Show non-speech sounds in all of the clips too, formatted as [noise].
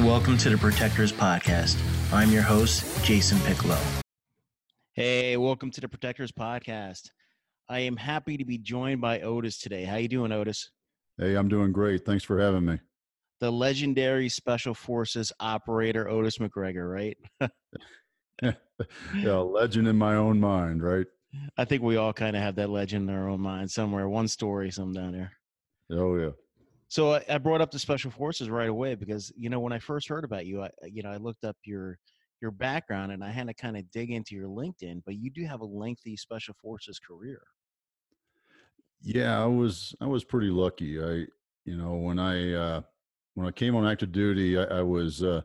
Welcome to the Protectors Podcast. I'm your host, Jason Piccolo. Hey, welcome to the Protectors Podcast. I am happy to be joined by Otis today. How you doing, Otis? Hey, I'm doing great. Thanks for having me. The legendary Special Forces operator Otis McGregor, right? [laughs] yeah, legend in my own mind, right? I think we all kind of have that legend in our own mind somewhere. One story, some down there. Oh yeah. So I, I brought up the special forces right away because you know when I first heard about you, I you know I looked up your your background and I had to kind of dig into your LinkedIn, but you do have a lengthy special forces career. Yeah, I was I was pretty lucky. I you know when I uh, when I came on active duty, I, I was uh,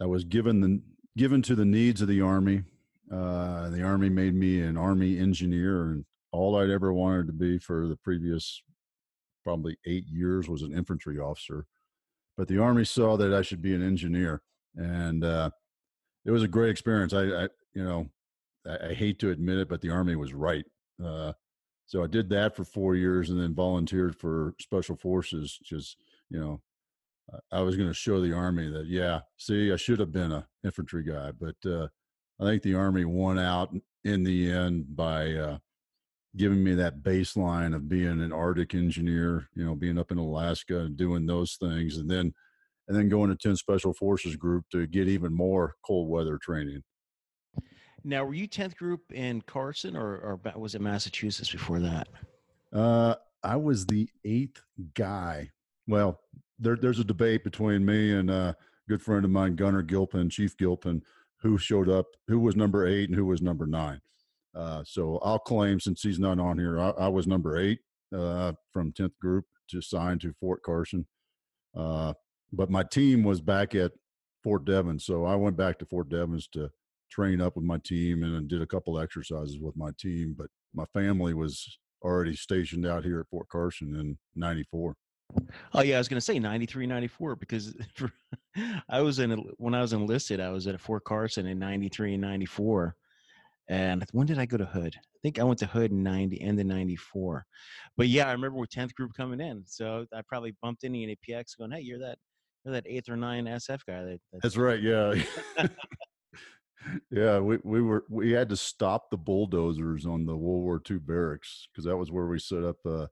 I was given the given to the needs of the army. Uh, the army made me an army engineer, and all I'd ever wanted to be for the previous probably eight years was an infantry officer but the army saw that i should be an engineer and uh, it was a great experience i, I you know I, I, hate to admit it but the army was right uh, so i did that for four years and then volunteered for special forces just you know i was going to show the army that yeah see i should have been a infantry guy but uh, i think the army won out in the end by uh, giving me that baseline of being an Arctic engineer, you know, being up in Alaska and doing those things, and then and then going to 10 Special Forces Group to get even more cold weather training. Now, were you 10th Group in Carson, or, or was it Massachusetts before that? Uh, I was the eighth guy. Well, there, there's a debate between me and a good friend of mine, Gunnar Gilpin, Chief Gilpin, who showed up, who was number eight and who was number nine. Uh, so I'll claim since he's not on here, I, I was number eight uh, from 10th group, to sign to Fort Carson. Uh, but my team was back at Fort Devens. So I went back to Fort Devens to train up with my team and uh, did a couple exercises with my team. But my family was already stationed out here at Fort Carson in 94. Oh yeah, I was going to say 93, 94 because [laughs] for, I was in when I was enlisted, I was at Fort Carson in 93 and 94 and when did I go to Hood? I think I went to Hood in 90, and of 94. But yeah, I remember with 10th group coming in. So I probably bumped into an APX going, hey, you're that you're that eighth or nine SF guy. That, that's, that's right. Yeah. [laughs] yeah. We, we were, we had to stop the bulldozers on the World War II barracks because that was where we set up uh,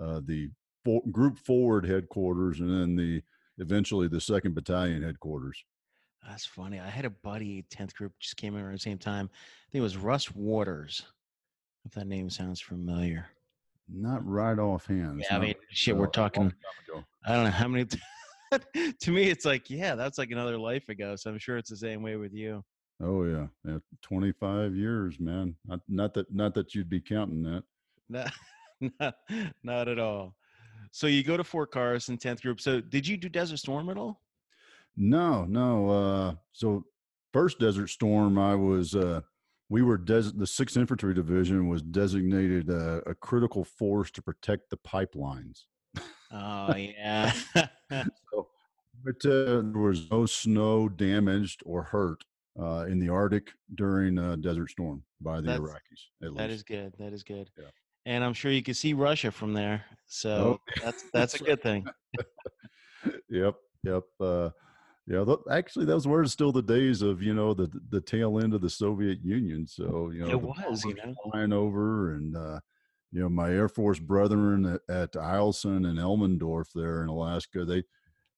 uh, the for, group forward headquarters and then the eventually the second battalion headquarters. That's funny. I had a buddy, 10th group, just came in around the same time. I think it was Russ Waters. If that name sounds familiar. Not right offhand. Yeah, I mean, shit, we're talking. I don't know how many. [laughs] to me, it's like, yeah, that's like another life ago. So I'm sure it's the same way with you. Oh yeah, yeah 25 years, man. Not, not that, not that you'd be counting that. No, [laughs] not, not at all. So you go to Fort Carson, 10th group. So did you do Desert Storm at all? No, no. Uh, so first Desert Storm, I was uh, we were des- the Sixth Infantry Division was designated uh, a critical force to protect the pipelines. Oh yeah. [laughs] so, but uh, there was no snow damaged or hurt uh, in the Arctic during uh, Desert Storm by the That's, Iraqis. That is good. That is good. Yeah. And I'm sure you can see Russia from there, so [laughs] oh. that's that's a good thing. [laughs] yep, yep. Uh, yeah, th- actually, those were still the days of you know the the tail end of the Soviet Union. So you know, it was you know flying over, and uh, you know my Air Force brethren at, at Eielson and Elmendorf there in Alaska, they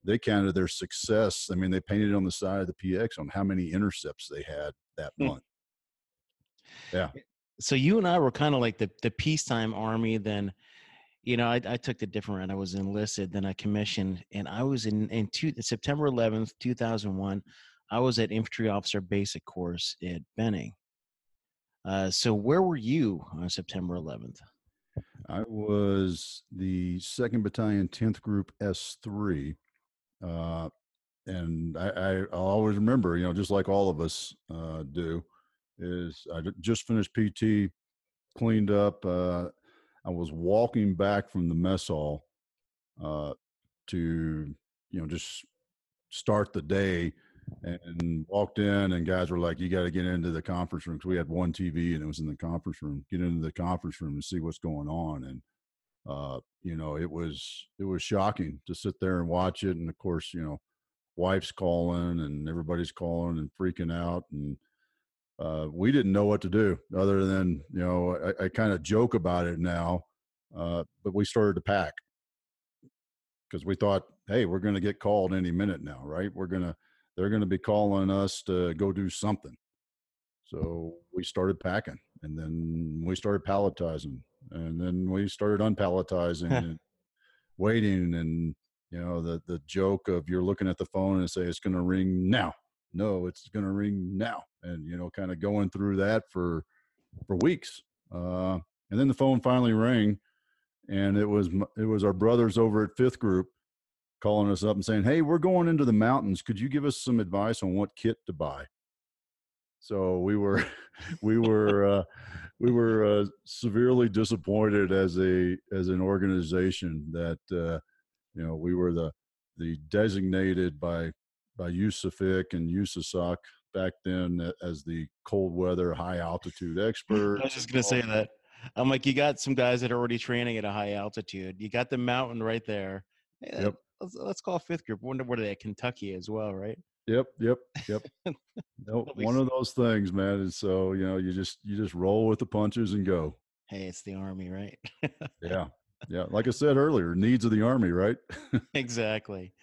they counted their success. I mean, they painted on the side of the PX on how many intercepts they had that hmm. month. Yeah. So you and I were kind of like the the peacetime army. Then you know, I, I, took the different route. I was enlisted, then I commissioned, and I was in in two, September 11th, 2001. I was at infantry officer basic course at Benning. Uh, so, where were you on September 11th? I was the second battalion, 10th group S3. Uh, and I, I always remember, you know, just like all of us uh, do, is I just finished PT, cleaned up. Uh, I was walking back from the mess hall uh, to, you know, just start the day and walked in and guys were like, you got to get into the conference room. Cause we had one TV and it was in the conference room, get into the conference room and see what's going on. And, uh, you know, it was, it was shocking to sit there and watch it. And of course, you know, wife's calling and everybody's calling and freaking out. And, uh, we didn't know what to do other than, you know, I, I kind of joke about it now. Uh, but we started to pack because we thought, hey, we're going to get called any minute now, right? We're going to, they're going to be calling us to go do something. So we started packing and then we started palletizing and then we started unpalletizing [laughs] and waiting and you know the the joke of you're looking at the phone and say it's going to ring now no it's going to ring now and you know kind of going through that for for weeks uh and then the phone finally rang and it was it was our brothers over at fifth group calling us up and saying, "Hey, we're going into the mountains. Could you give us some advice on what kit to buy?" So we were [laughs] we were uh, we were uh, severely disappointed as a as an organization that uh, you know we were the the designated by by USAFIC and USASOC back then as the cold weather high altitude expert. [laughs] I was just gonna say that. I'm like, you got some guys that are already training at a high altitude. You got the mountain right there. Yep let's, let's call fifth group. Wonder what are they? At Kentucky as well, right? Yep, yep, yep. nope, one of those things, man. And so you know, you just you just roll with the punches and go. Hey, it's the army, right? yeah, [laughs] yeah. Like I said earlier, needs of the army, right? [laughs] exactly.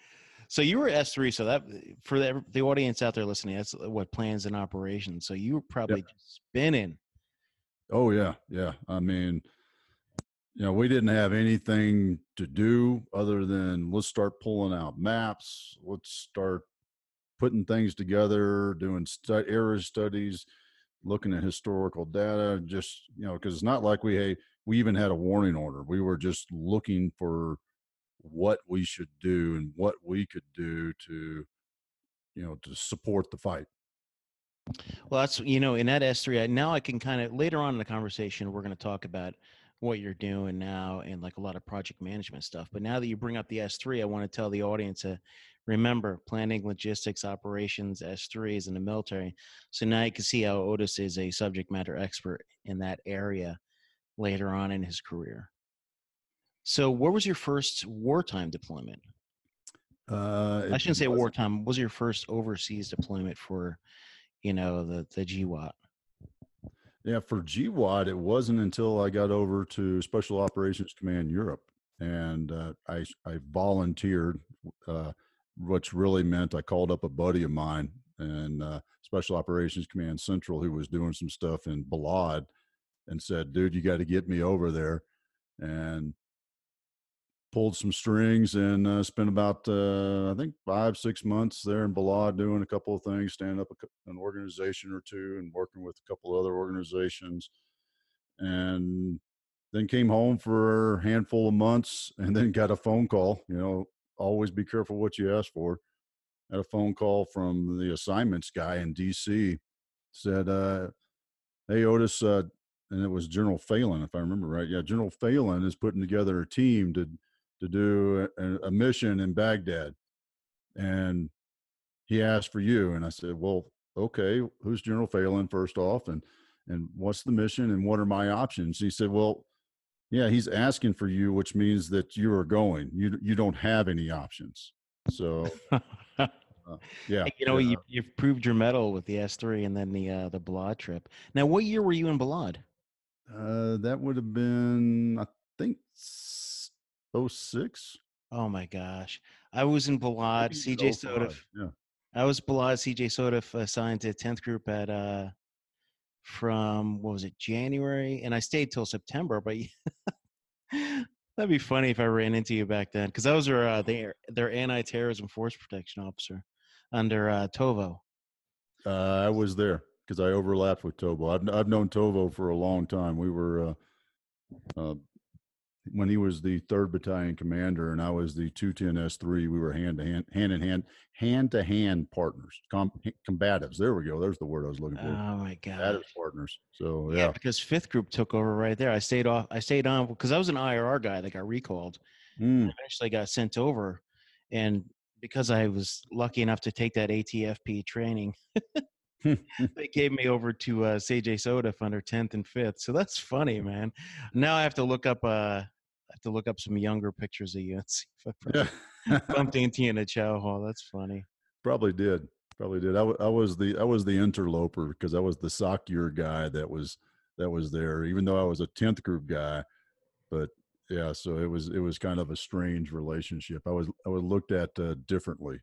So you were S three. So that for the, the audience out there listening, that's uh, what plans and operations. So you were probably yep. spinning. Oh yeah, yeah. I mean, you know, we didn't have anything to do other than let's start pulling out maps. Let's start putting things together, doing stu- area studies, looking at historical data. Just you know, because it's not like we hey, we even had a warning order. We were just looking for what we should do and what we could do to, you know, to support the fight. Well, that's you know, in that S three, now I can kind of later on in the conversation we're going to talk about what you're doing now and like a lot of project management stuff. But now that you bring up the S3, I want to tell the audience to remember planning, logistics, operations, S3 is in the military. So now you can see how Otis is a subject matter expert in that area later on in his career. So, what was your first wartime deployment? Uh, I shouldn't say wartime. What was your first overseas deployment for, you know, the the GWOT? Yeah, for GWOT, it wasn't until I got over to Special Operations Command Europe, and uh, I I volunteered, uh, which really meant I called up a buddy of mine and uh, Special Operations Command Central, who was doing some stuff in Balad, and said, "Dude, you got to get me over there." And pulled some strings and uh, spent about uh, I think five six months there in Balad doing a couple of things, standing up a, an organization or two, and working with a couple of other organizations, and then came home for a handful of months, and then got a phone call. You know, always be careful what you ask for. I had a phone call from the assignments guy in D.C. Said, uh, "Hey Otis." Uh, and it was General Phelan, if I remember right. Yeah, General Phelan is putting together a team to to do a, a mission in Baghdad. And he asked for you. And I said, well, okay, who's General Phelan first off? And, and what's the mission and what are my options? He said, well, yeah, he's asking for you, which means that you are going. You you don't have any options. So, uh, [laughs] yeah, you know, yeah. you you've proved your mettle with the S three and then the uh, the Balad trip. Now, what year were you in Balad? Uh, that would have been, I think, 06? Oh my gosh. I was in Balad, CJSOTF. Yeah. I was Balad, CJSOTF assigned to 10th group at, uh, from, what was it, January? And I stayed till September, but [laughs] that'd be funny if I ran into you back then. Cause I was their, uh, their, their anti-terrorism force protection officer under, uh, Tovo. Uh, I was there because I overlapped with Tovo. I've, I've known Tovo for a long time. We were, uh, uh, when he was the third battalion commander and I was the 210S3, we were hand to hand, hand in hand, hand to hand partners, com- combatives. There we go. There's the word I was looking for. Oh my god. Combative partners. So Yeah, yeah. because fifth group took over right there. I stayed off. I stayed on because I was an IRR guy that got recalled. Mm, Eventually, got sent over, and because I was lucky enough to take that ATFP training, [laughs] they gave me over to uh, CJSOTF under tenth and fifth. So that's funny, man. Now I have to look up. Uh, I have to look up some younger pictures of you and [laughs] see if I yeah. [laughs] bumped [laughs] into you in a chow hall. That's funny. Probably did. Probably did. I, w- I was the I was the interloper because I was the SOCEUR guy that was that was there, even though I was a tenth group guy. But yeah, so it was it was kind of a strange relationship. I was I was looked at uh, differently.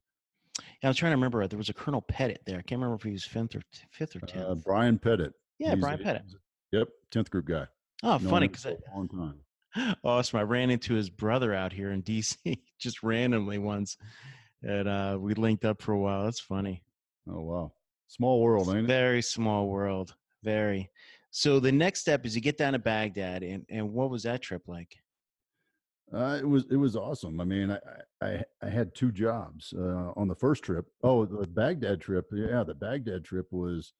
Yeah, I was trying to remember. There was a Colonel Petit there. I can't remember if he was fifth or t- fifth or tenth. Uh, Brian Petit. yeah, he's Brian a- Petit. a- Yep, tenth group guy. Oh, funny because long time. Awesome. I ran into his brother out here in DC [laughs] just randomly once. And uh, we linked up for a while. That's funny. Oh wow, small world, ain't it? very small world. Very. So the next step is you get down to Baghdad. And, and what was that trip like? Uh, it was it was awesome. I mean, I I, I had two jobs uh, on the first trip. Oh, the Baghdad trip. Yeah, the Baghdad trip was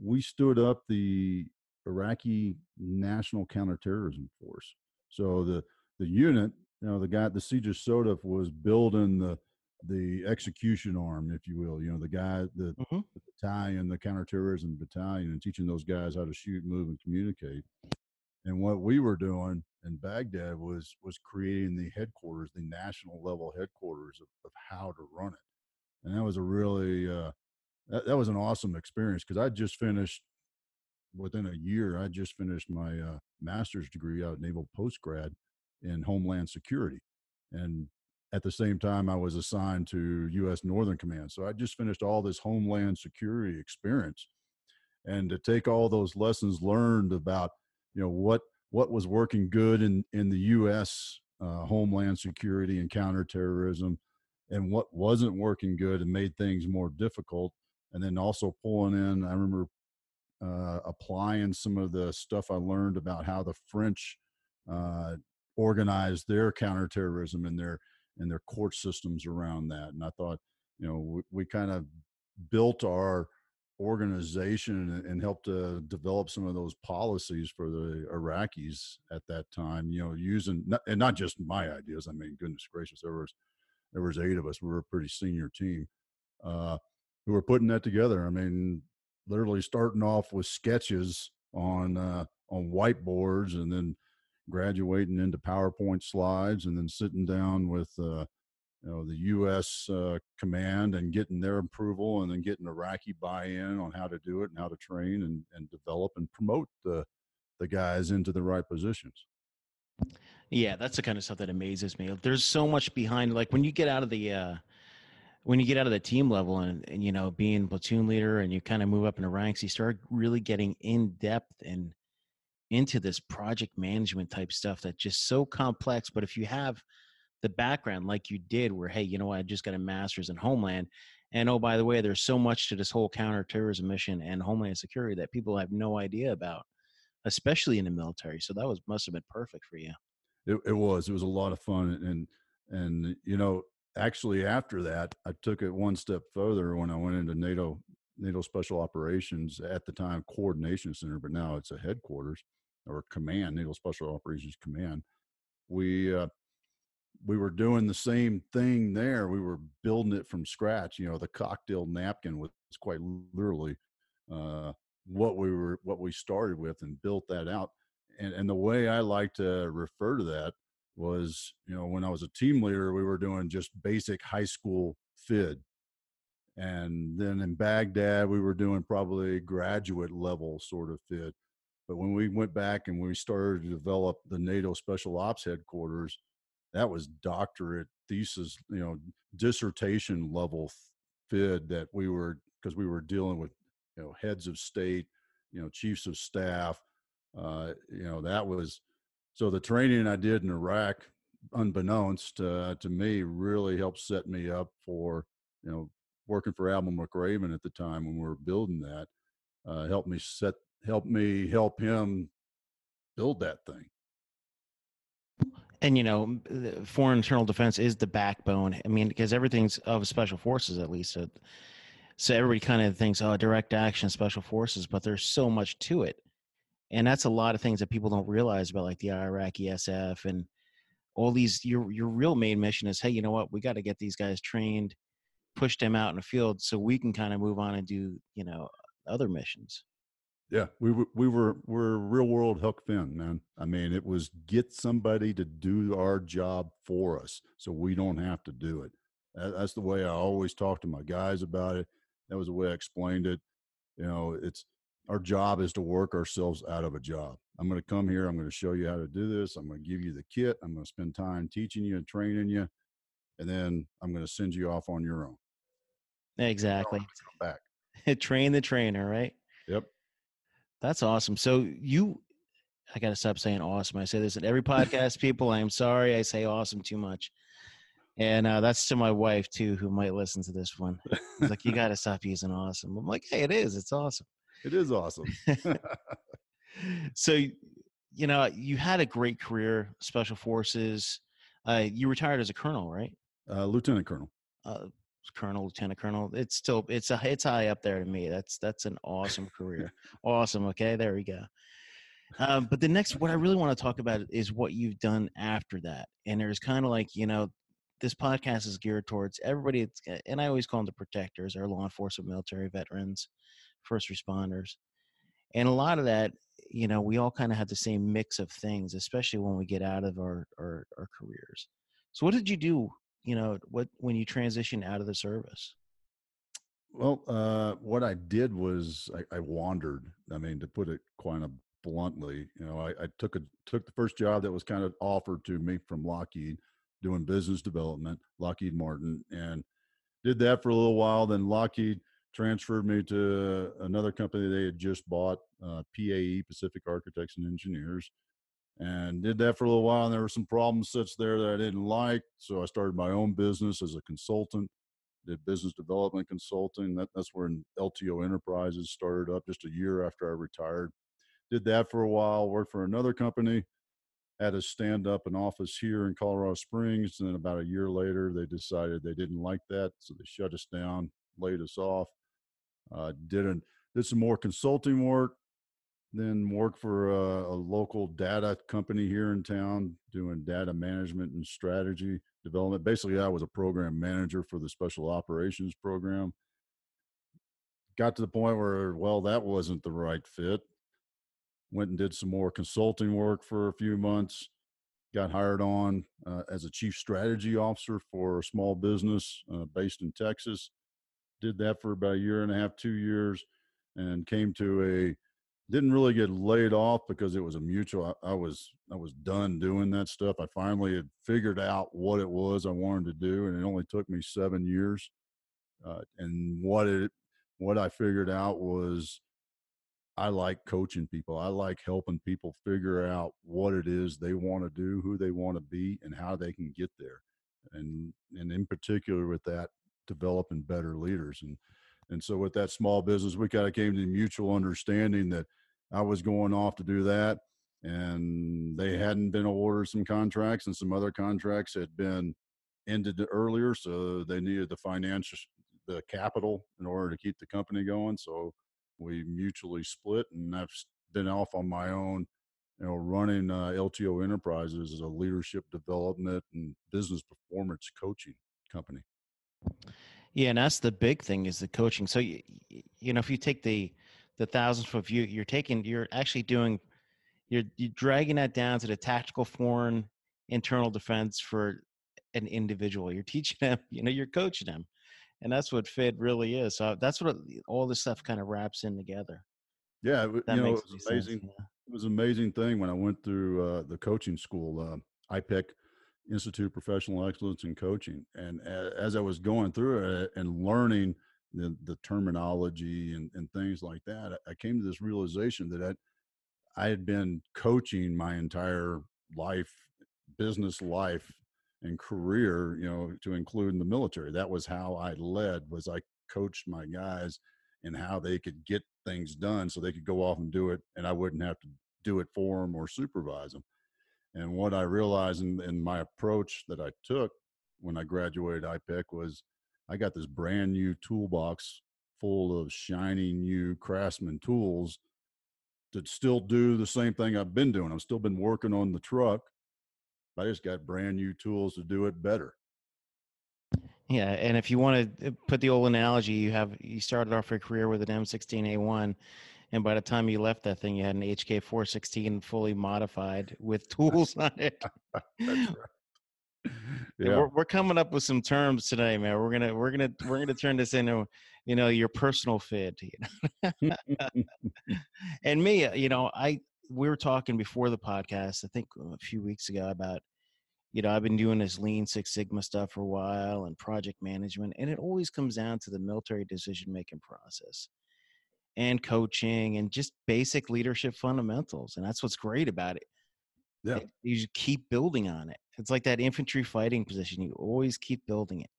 we stood up the Iraqi National Counterterrorism Force. So the the unit, you know, the guy, the CJSOTF was building the the execution arm, if you will. You know, the guy, the, Mhm. the battalion, the counterterrorism battalion, and teaching those guys how to shoot, move, and communicate. And what we were doing in Baghdad was was creating the headquarters, the national level headquarters of, of how to run it. And that was a really uh, that, that was an awesome experience because I just finished within a year. I just finished my uh, master's degree out at Naval Postgrad in Homeland Security, and at the same time, I was assigned to U.S. Northern Command. So I just finished all this Homeland Security experience, and to take all those lessons learned about you know what what was working good in in the U.S. Uh, Homeland Security and counterterrorism, and what wasn't working good and made things more difficult, and then also pulling in. I remember uh, applying some of the stuff I learned about how the French uh, organized their counterterrorism and their and their court systems around that. And I thought, you know, we, we kind of built our organization and, helped to develop some of those policies for the Iraqis at that time. You know, using not, and not just my ideas. I mean, goodness gracious, there was there was eight of us. We were a pretty senior team uh, who were putting that together. I mean, literally starting off with sketches on uh, on whiteboards and then graduating into PowerPoint slides and then sitting down with uh, you know the U.S. Uh, command and getting their approval and then getting Iraqi buy-in on how to do it and how to train and, and develop and promote the the guys into the right positions. Yeah, that's the kind of stuff that amazes me. There's so much behind like when you get out of the uh when you get out of the team level and, and you know being platoon leader and you kind of move up in the ranks, you start really getting in depth and into this project management type stuff that's just so complex. But if you have the background like you did, where hey, you know what, I just got a master's in Homeland, and oh by the way, there's so much to this whole counterterrorism mission and Homeland Security that people have no idea about, especially in the military. So that was must have been perfect for you. It, it was. It was a lot of fun, and and you know, actually after that, I took it one step further when I went into NATO NATO Special Operations at the time Coordination Center, but now it's a headquarters or command, NATO Special Operations Command. We uh, we were doing the same thing there. We were building it from scratch. You know, the cocktail napkin was quite literally uh, what we were what we started with and built that out. And and the way I like to refer to that was, you know, when I was a team leader, we were doing just basic high school FID. And then in Baghdad, we were doing probably graduate level sort of FID. But when we went back and we started to develop the NATO Special Ops headquarters, that was doctorate thesis, you know, dissertation level FID that we were because we were dealing with, you know, heads of state, you know, chiefs of staff. Uh, you know, that was so the training I did in Iraq, unbeknownst uh, to me, really helped set me up for, you know, working for Admiral McRaven at the time when we were building that. Uh, helped me set, helped me help him build that thing. And you know, foreign internal defense is the backbone. I mean, because everything's of special forces, at least. So, so everybody kind of thinks, oh, direct action, special forces, but there's so much to it, and that's a lot of things that people don't realize about, like the Iraqi SF and all these. Your your real main mission is, hey, you know what? We got to get these guys trained, push them out in the field, so we can kind of move on and do, you know, other missions. Yeah, we were we were we're real world Huck Finn, man. I mean, it was get somebody to do our job for us, so we don't have to do it. That's the way I always talk to my guys about it. That was the way I explained it. You know, it's our job is to work ourselves out of a job. I'm going to come here. I'm going to show you how to do this. I'm going to give you the kit. I'm going to spend time teaching you and training you, and then I'm going to send you off on your own. Exactly. Back. [laughs] Train the trainer, right? Yep. That's awesome. So you, I got to stop saying awesome. I say this in every [laughs] podcast, people. I am sorry I say awesome too much. And uh, that's to my wife too, who might listen to this one. like, you got to stop using awesome. I'm like, hey, it is. It's awesome. It is awesome. [laughs] so, you know, you had a great career, special forces. Uh, you retired as a colonel, right? Uh, Lieutenant colonel. Uh, colonel, lieutenant colonel. It's still it's a it's high up there to me. That's that's an awesome career. [laughs] awesome. Okay, there we go. Um, but the next, what I really want to talk about is what you've done after that. And there's kind of like you know, this podcast is geared towards everybody. and I always call them the protectors, our law enforcement, military veterans, first responders, and a lot of that. You know, we all kind of have the same mix of things, especially when we get out of our, our, our careers. So, what did you do you know what when you transition out of the service well uh, what i did was I, I, wandered i mean to put it quite bluntly you know I, I, took a took the first job that was kind of offered to me from lockheed doing business development lockheed martin and did that for a little while then lockheed transferred me to another company they had just bought uh, pae pacific architects and engineers and did that for a little while. And there were some problems such there that I didn't like. So I started my own business as a consultant, did business development consulting. That, that's where LTO Enterprises started up just a year after I retired. Did that for a while, worked for another company, had to stand up an office here in Colorado Springs. And then about a year later, they decided they didn't like that. So they shut us down, laid us off. Uh, did, a, did some more consulting work, then worked for a, a, local data company here in town doing data management and strategy development. Basically i was a program manager for the special operations program. Got to the point where well that wasn't the right fit. Went and did some more consulting work for a few months. Got hired on uh, as a chief strategy officer for a small business uh, based in texas did that for about a year and a half two years and came to a didn't really get laid off because it was a mutual I, I, was i was done doing that stuff. I finally had figured out what it was i wanted to do and it only took me seven years uh, and what it what i figured out was i like coaching people. I like helping people figure out what it is they want to do who they want to be and how they can get there and and in particular with that developing better leaders and and so with that small business, we kind of came to the mutual understanding that I was going off to do that. And they hadn't been awarded some contracts and some other contracts had been ended earlier. So they needed the financial, the capital in order to keep the company going. So we mutually split and I've been off on my own, you know, running uh, LTO Enterprises as a leadership development and business performance coaching company. Yeah, and that's the big thing is the coaching. So you, you know, if you take the the thousand foot view, you're taking, you're actually doing, you're you're dragging that down to the tactical foreign internal defense for an individual. You're teaching [laughs] them, you know, you're coaching them, and that's what FID really is. So that's what all this stuff kind of wraps in together. Yeah, that you know, it was amazing. Sense, yeah. It was an amazing thing when I went through uh, the coaching school, uh, IPEC Institute of Professional Excellence in Coaching. And as I was going through it and learning the, the terminology and, and things like that, I came to this realization that I, I had been coaching my entire life, business life, and career, you know, to include in the military. That was how I led. Was I coached my guys and how they could get things done so they could go off and do it, and I wouldn't have to do it for them or supervise them And what I realized in, in my approach that I took when I graduated IPEC was I got this brand new toolbox full of shiny new craftsman tools to still do the same thing I've been doing. I've still been working on the truck. But I just got brand new tools to do it better. Yeah, and if you want to uh, put the old analogy, you have you started off your career with an M16A1, and by the time you left that thing, you had an HK 416 fully modified with [laughs] tools on it. [laughs] That's right. Yeah. We're, we're coming up with some terms today, man. We're gonna we're gonna we're gonna turn this into you know your personal fit. You know? [laughs] and me, uh, you know, I we were talking before the podcast. I think a few weeks ago about you know I've been doing this Lean Six Sigma stuff for a while and project management, and it always comes down to the military decision making process and coaching and just basic leadership fundamentals. And that's what's great about it. Yeah. You just keep building on it. It's like that infantry fighting position. You always keep building it.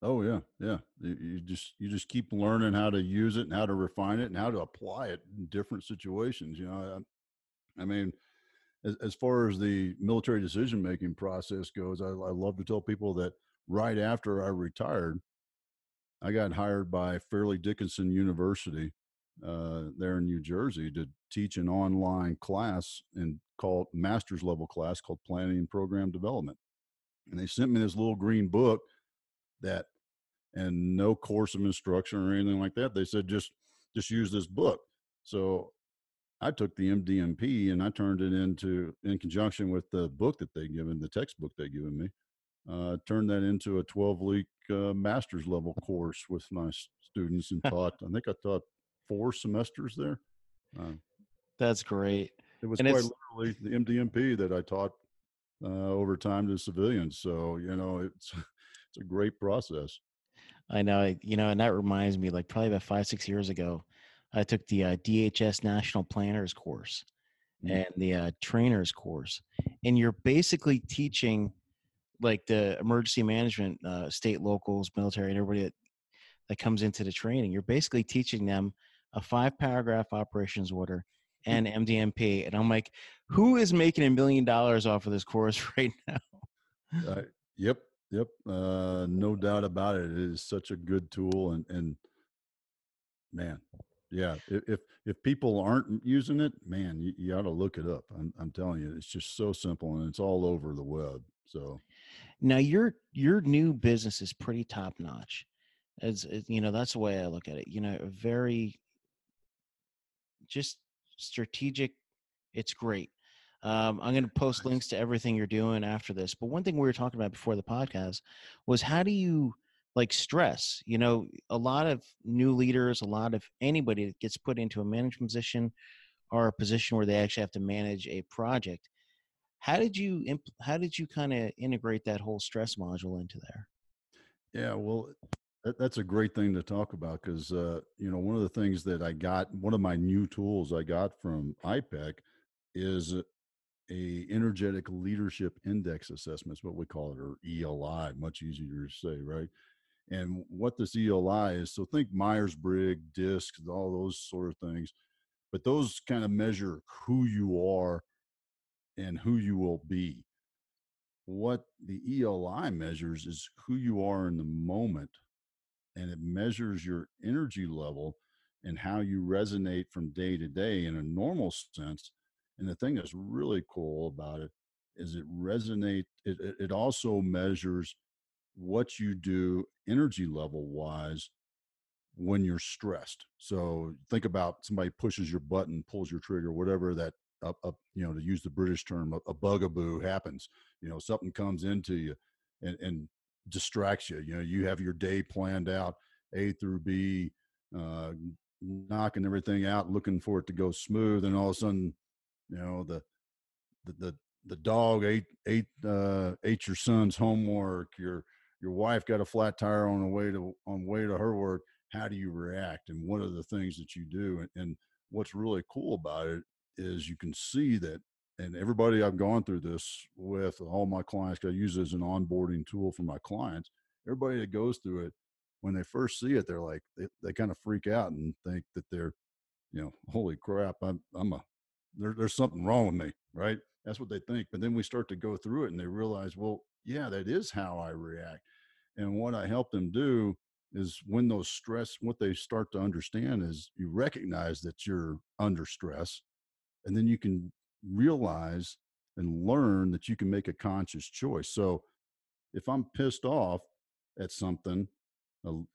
Oh yeah, yeah. You, you just you just keep learning how to use it and how to refine it and how to apply it in different situations. You know, I, I mean, as, as far as the military decision making process goes, I, I love to tell people that right after I retired, I got hired by Fairleigh Dickinson University uh, there in New Jersey to teach an online class and called master's level class called planning and program development. And they sent me this little green book that, and no course of instruction or anything like that. They said just just use this book. So I took the MDMP and I turned it into, in conjunction with the book that they given, the textbook they given me, uh, turned that into a 12 week uh, master's level course with my students and [laughs] taught. I think I taught four semesters there. Uh, That's great. It was And quite literally the MDMP that I taught uh, over time to civilians. So you know, it's [laughs] it's a great process. I know, you know, and that reminds me, like probably about five, six years ago, I took the uh, DHS National Planners course Mm. and the uh, trainers course, and you're basically teaching like the emergency management, uh, state, locals, military, and everybody that that comes into the training. You're basically teaching them a five paragraph operations order and MDMP, and I'm like, who is making a million dollars off of this course [laughs] right now? Uh, yep, yep. Uh, no doubt about it. It is such a good tool, and and man, yeah. If if, if people aren't using it, man, you, you ought to look it up. I'm I'm telling you, it's just so simple, and it's all over the web. So Now your your new business is pretty top notch. As as- you know, that's the way I look at it. You know, a very just strategic. It's great. Um, I'm going to post links to everything you're doing after this. But one thing we were talking about before the podcast was how do you like stress? You know, a lot of new leaders, a lot of anybody that gets put into a management position or a position where they actually have to manage a project. How did you imp- how did you kind of integrate that whole stress module into there? Yeah, well, that, that's a great thing to talk about because uh, you know one of the things that I got, one of my new tools I got from IPEC is a- energetic leadership index assessment. Is what we call it, or ELI. Much easier to say, right? And what this ELI is, so think Myers Briggs, DISC, all those sort of things, but those kind of measure who you are and who you will be. What the ELI measures is who you are in the moment, and it measures your energy level and how you resonate from day to day in a normal sense. And the thing that's really cool about it is it resonate. It, it, also measures what you do energy level wise when you're stressed. So think about somebody pushes your button, pulls your trigger, whatever that up, up you know, to use the British term, a, a bugaboo happens. You know, something comes into you and, and distracts you. You know, you have your day planned out, A through B, uh, knocking everything out, looking for it to go smooth, and all of a sudden, you know, the the the, the dog ate ate uh, ate your son's homework. Your your wife got a flat tire on the way to on way to her work. How do you react? And what are the things that you do? And, and what's really cool about it is you can see that and everybody I've gone through this with, all my clients, I use it as an onboarding tool for my clients. Everybody that goes through it, when they first see it, they're like, they, they kind of freak out and think that they're, you know, holy crap, I'm, I'm a, there, there's something wrong with me, right? That's what they think. But then we start to go through it and they realize, well, yeah, that is how I react. And what I help them do is when those stress, what they start to understand is you recognize that you're under stress, and then you can realize and learn that you can make a conscious choice. So if I'm pissed off at something,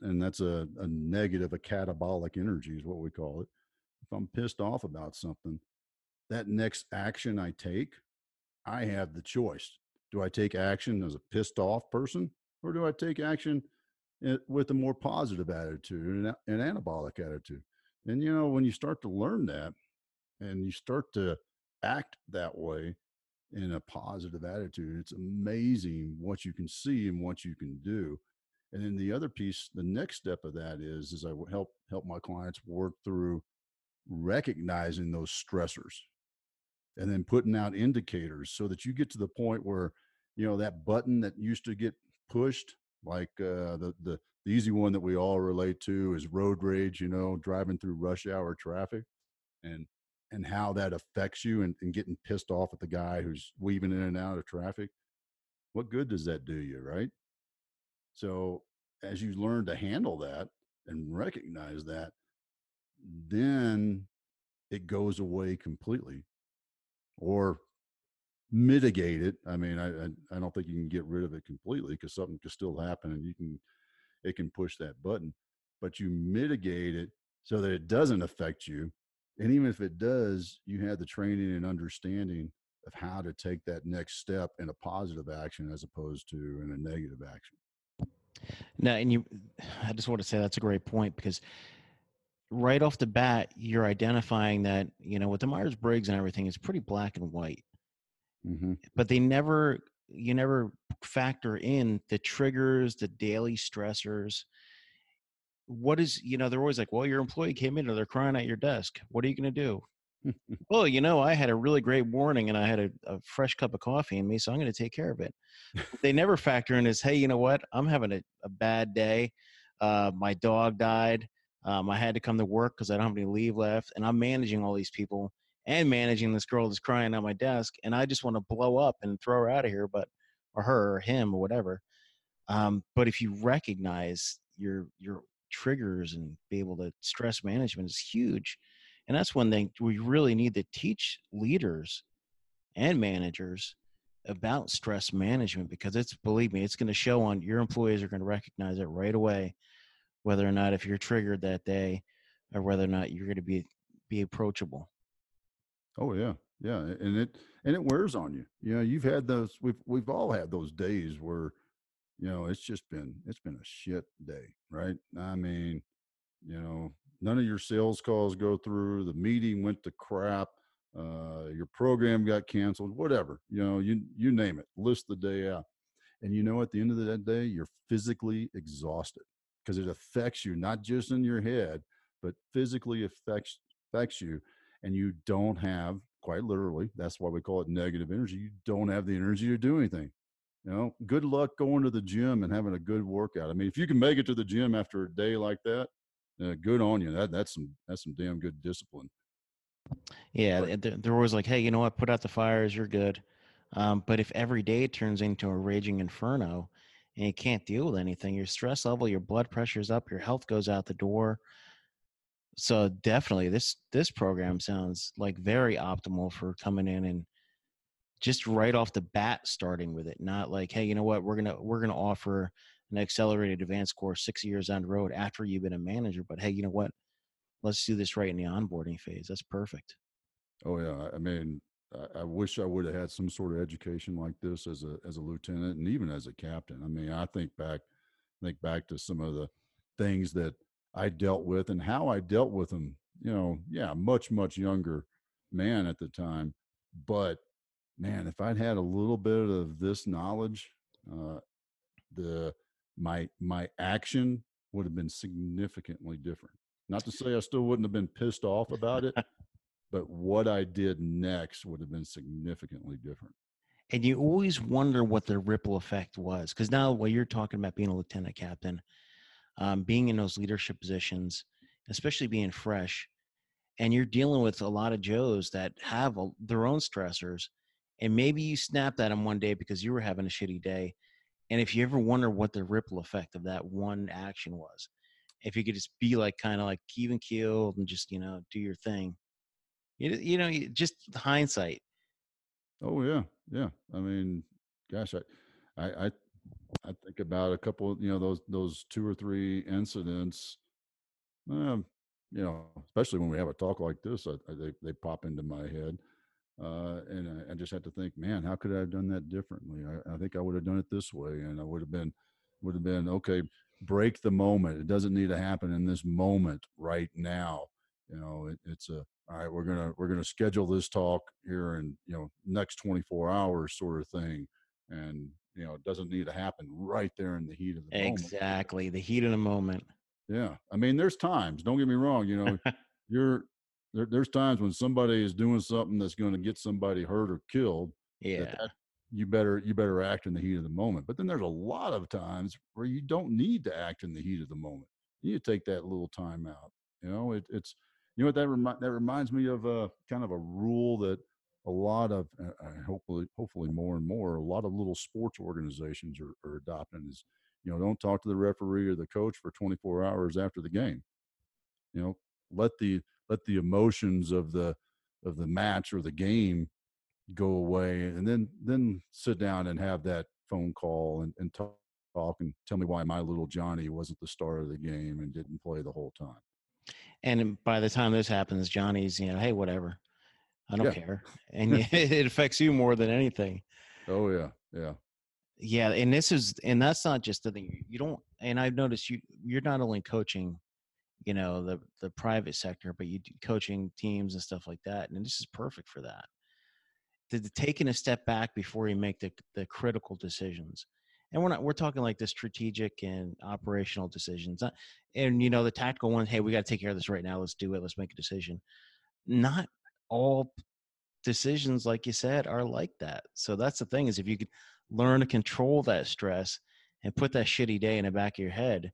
and that's a, a negative, a catabolic energy is what we call it. If I'm pissed off about something, that next action I take, I have the choice. Do I take action as a pissed off person or do I take action eh, with a more positive attitude and an anabolic attitude? And, you know, when you start to learn that and you start to act that way in a positive attitude, it's amazing what you can see and what you can do. And then the other piece, the next step of that is, is I help help my clients work through recognizing those stressors and then putting out indicators so that you get to the point where you know that button that used to get pushed like uh, the, the the easy one that we all relate to is road rage you know driving through rush hour traffic and and how that affects you and, and getting pissed off at the guy who's weaving in and out of traffic what good does that do you right so as you learn to handle that and recognize that then it goes away completely or mitigate it. I mean, I, I, I don't think you can get rid of it completely because something can still happen and you can it can push that button, but you mitigate it so that it doesn't affect you. And even if it does, you have the training and understanding of how to take that next step in a positive action as opposed to in a negative action. Now, and you, I just want to say that's a great point because right off the bat, you're identifying that, you know, with the Myers Briggs and everything, it's pretty black and white. Mm-hmm. But they never, you never factor in the triggers, the daily stressors. What is, you know, they're always like, well, your employee came in and they're crying at your desk. What are you going to do? [laughs] well, you know, I had a really great morning and I had a, a fresh cup of coffee in me, so I'm going to take care of it. they never factor in as, hey, you know what? I'm having a, a bad day. Uh, my dog died. Um, I had to come to work because I don't have any leave left, and I'm managing all these people and managing this girl that's crying at my desk, and I just want to blow up and throw her out of here, but or her or him or whatever. Um, but if you recognize your your triggers and be able to stress management is huge, and that's one thing we really need to teach leaders and managers about stress management because it's believe me it's going to show on your employees are going to recognize it right away whether or not if you're triggered that day or whether or not you're going to be be approachable. Oh yeah yeah and it and it wears on you you know you've had those we've we've all had those days where you know it's just been it's been a shit day right? I mean you know none of your sales calls go through the meeting went to crap uh, your program got canceled whatever you know you you name it list the day out. And you know at the end of that day you're physically exhausted because it affects you not just in your head but physically affects affects you and you don't have quite literally that's why we call it negative energy you don't have the energy to do anything you know good luck going to the gym and having a good workout. I mean if you can make it to the gym after a day like that uh, good on you. That that's some that's some damn good discipline. Yeah they're, always like hey you know what? Put out the fires. You're good. Um, but if every day turns into a raging inferno and you can't deal with anything, your stress level, your blood pressure's up, your health goes out the door. So definitely this this program sounds like very optimal for coming in and just right off the bat starting with it, not like, hey, you know what, we're gonna we're gonna offer an accelerated advanced course six years on the road after you've been a manager, but hey, you know what? Let's do this right in the onboarding phase. That's perfect. Oh yeah. I mean, I, wish I would have had some sort of education like this as a as a lieutenant and even as a captain. I mean, I think back think back to some of the things that I dealt with and how I dealt with them. You know, yeah, much much younger man at the time, but man, if I'd had a little bit of this knowledge, uh, the my my action would have been significantly different. Not to say I still wouldn't have been pissed off about it, [laughs] but what I did next would have been significantly different. And you always wonder what the ripple effect was. Because now, while you're talking about being a lieutenant captain, um, being in those leadership positions, especially being fresh, and you're dealing with a lot of Joes that have a, their own stressors, and maybe you snapped at him one day because you were having a shitty day. And if you ever wonder what the ripple effect of that one action was, if you could just be like kind of like even keeled and just you know do your thing, you you know just hindsight. Oh yeah, yeah. I mean, gosh, I I I, I think about a couple, you know, those those two or three incidents. Um, you know, especially when we have a talk like this, I, I, they they pop into my head. Uh, and I, I, just had to think, man, how could I have done that differently? I, I think I would have done it this way, and I would have been, would have been okay. Break the moment. It doesn't need to happen in this moment right now. You know, it, it's a all right. We're gonna we're gonna schedule this talk here in you know next 24 hours, sort of thing, and you know it doesn't need to happen right there in the heat of the exactly. moment. Exactly, the heat of the moment. Yeah, I mean, there's times. Don't get me wrong. You know, [laughs] you're there, there's times when somebody is doing something that's going to get somebody hurt or killed. Yeah. That, that, you better you better act in the heat of the moment. But then there's a lot of times where you don't need to act in the heat of the moment. You need to take that little time out. You know, it, it's you know what that remi- that reminds me of a kind of a rule that a lot of uh, uh hopefully hopefully more and more a lot of little sports organizations are, are adopting is you know don't talk to the referee or the coach for 24 hours after the game. You know, let the let the emotions of the of the match or the game go away and then then sit down and have that phone call and, and talk, talk and tell me why my little johnny wasn't the star of the game and didn't play the whole time. And um, by the time this happens johnny's you know hey whatever. I don't yeah. care. [laughs] And [laughs] it affects you more than anything. Oh yeah. Yeah. Yeah and this is and that's not just the thing you don't and i've noticed you you're not only coaching you know the the private sector but you coaching teams and stuff like that and this is perfect for that. The, the, taking a step back before you make the the critical decisions and we're not we're talking like the strategic and operational decisions uh, and you know the tactical ones hey we got to take care of this right now let's do it let's make a decision. Not all decisions like you said are like that so that's the thing is if you could learn to control that stress and put that shitty day in the back of your head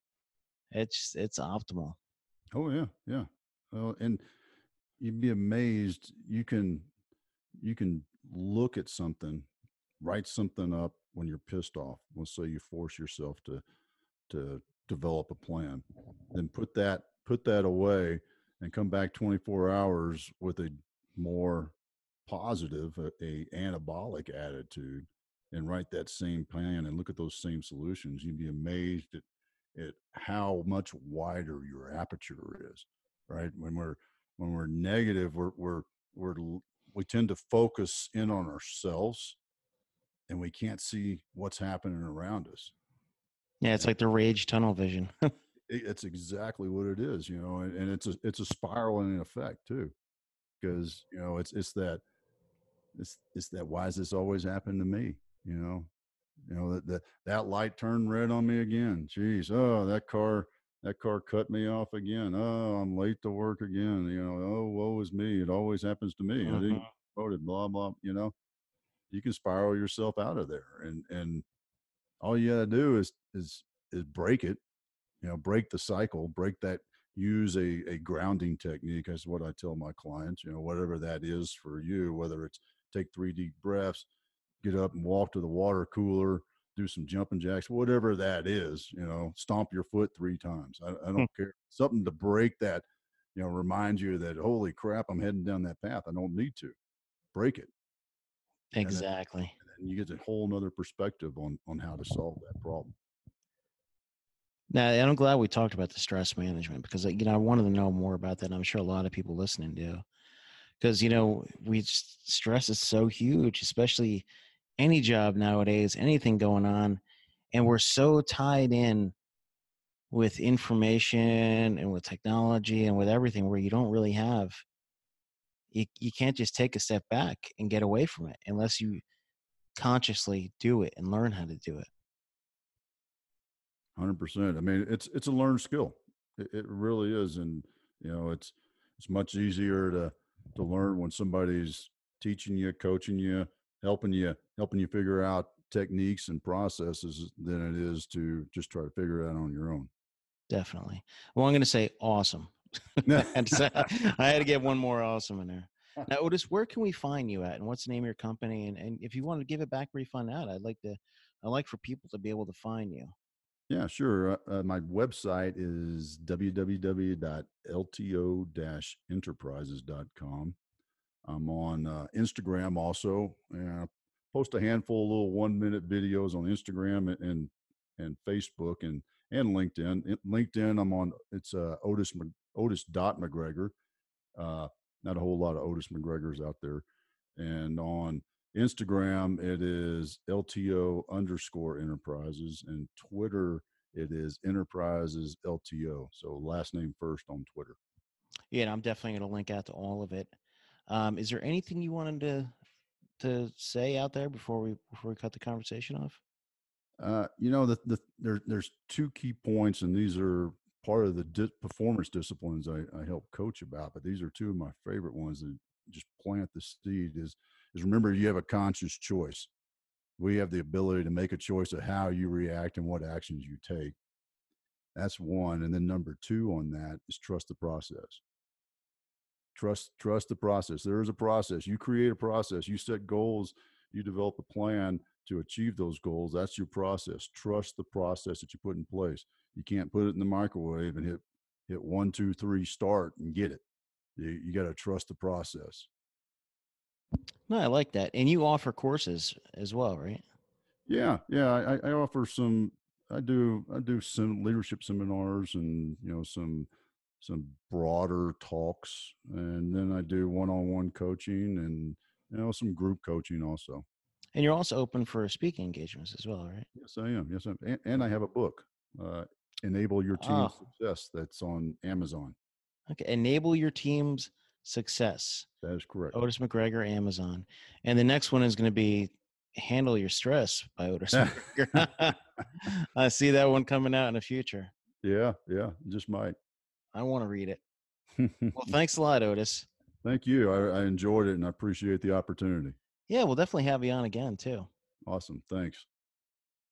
it's it's optimal Oh yeah, yeah. Well, and you'd be amazed. You can you can look at something, write something up when you're pissed off. Let's say you force yourself to to develop a plan, then put that put that away and come back 24 hours with a more positive, a, a anabolic attitude, and write that same plan and look at those same solutions. You'd be amazed at at how much wider your aperture is right? When we're when we're negative we're we're we're we tend to focus in on ourselves and we can't see what's happening around us. Yeah it's like the rage tunnel vision. [laughs] It's exactly what it is you know and, and it's a it's a spiraling effect too because you know it's it's that it's it's that why does this always happen to me? You know you know that that that light turned red on me again. Jeez, oh that car that car cut me off again. Oh, I'm late to work again. You know, oh woe is me. It always happens to me. Mm-hmm. I didn't voted. Blah blah. You know, you can spiral yourself out of there, and and all you gotta do is is is break it. You know, break the cycle. Break that. Use a a grounding technique. That's what I tell my clients. You know, whatever that is for you, whether it's take three deep breaths get up and walk to the water cooler, do some jumping jacks, whatever that is, you know, stomp your foot three times. I, I hmm. don't care. Something to break that, you know, remind you that, holy crap, I'm heading down that path. I don't need to break it. Exactly. And then, and you get a whole nother perspective on, on how to solve that problem. Now, I'm glad we talked about the stress management because, you know, I wanted to know more about that. I'm sure a lot of people listening do. Because, you know, we stress is so huge, especially any job nowadays, anything going on, and we're so tied in with information and with technology and with everything where you don't really have you, you can't just take a step back and get away from it unless you consciously do it and learn how to do it. 100% i mean it's it's a learned skill it, it really is and you know it's it's much easier to to learn when somebody's teaching you coaching you helping you helping you figure out techniques and processes than it is to just try to figure it out on your own. Definitely. Well, I'm going [laughs] to say awesome. [laughs] I had to get one more awesome in there. [laughs] now, Otis, where can we find you at, and what's the name of your company? And and if you want to give it back refund out, I'd like to. I like for people to be able to find you. Yeah, sure. Uh, uh, my website is www.lto-enterprises.com. I'm on uh, Instagram also, and I post a handful of little one-minute videos on Instagram and and, and Facebook and and LinkedIn. In LinkedIn, I'm on. It's uh, Otis Otis dot McGregor. Uh, not a whole lot of Otis McGregors out there, and on Instagram, it is LTO underscore enterprises, and Twitter, it is enterprises LTO. So last name first on Twitter. Yeah, and I'm definitely going to link out to all of it. Um, is there anything you wanted to to say out there before we before we cut the conversation off? Uh, you know, the, the there, there's two key points, and these are part of the di- performance disciplines I, I help coach about. But these are two of my favorite ones that just plant the seed. Is is remember you have a conscious choice. We have the ability to make a choice of how you react and what actions you take. That's one. And then number two on that is trust the process. Trust trust the process. There is a process. You create a process. You set goals. You develop a plan to achieve those goals. That's your process. Trust the process that you put in place. You can't put it in the microwave and hit hit one, two, three, start and get it. You, you got to trust the process. No, I like that. And you offer courses as well, right? Yeah, yeah. I, I offer some. I do. I do some leadership seminars and you know some some broader talks, and then I do one-on-one coaching and you know some group coaching also. And you're also open for speaking engagements as well, right? Yes, I am. Yes, I am. And, and I have a book, uh, "Enable Your Team's Oh, Success," that's on Amazon. okay. Enable your team's success. That is correct. Otis McGregor, Amazon. And the next one is going to be Handle Your Stress by Otis [laughs] McGregor. [laughs] I see that one coming out in the future. yeah, yeah. Just might. I want to read it. Well, [laughs] thanks a lot, Otis. Thank you. I, I enjoyed it and I appreciate the opportunity. Yeah, we'll definitely have you on again, too. Awesome. Thanks.